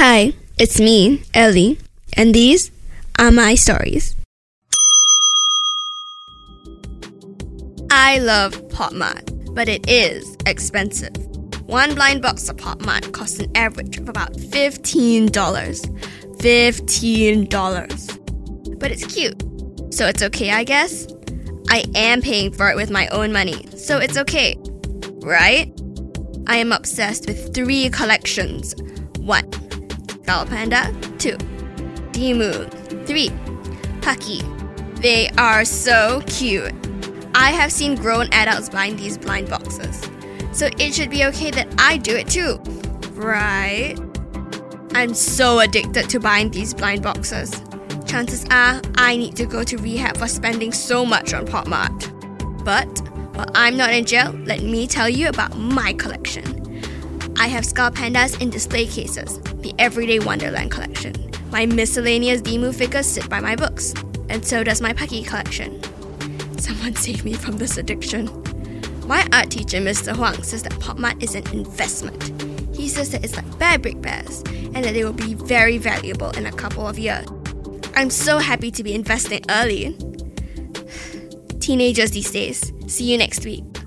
Hi, it's me, Ellie, and these are my stories. I love Pop but it is expensive. One blind box of Pop costs an average of about $15. $15. But it's cute, so it's okay, I guess. I am paying for it with my own money, so it's okay. Right? I am obsessed with three collections. One, Panda. Two, Dimoo. Three, Pucky. They are so cute. I have seen grown adults buying these blind boxes, so it should be okay that I do it too. Right? I'm so addicted to buying these blind boxes. Chances are I need to go to rehab for spending so much on Pop Mart. But while I'm not in jail, let me tell you about my collection. I have Skull Pandas in display cases, the Everyday Wonderland collection. My miscellaneous Dimoo figures sit by my books, and so does my Pucky collection. Someone save me from this addiction. My art teacher, Mr. Huang, says that Pop Mart is an investment. He says that it's like Bear Bears, and that they will be very valuable in a couple of years. I'm so happy to be investing early. Teenagers these days. See you next week.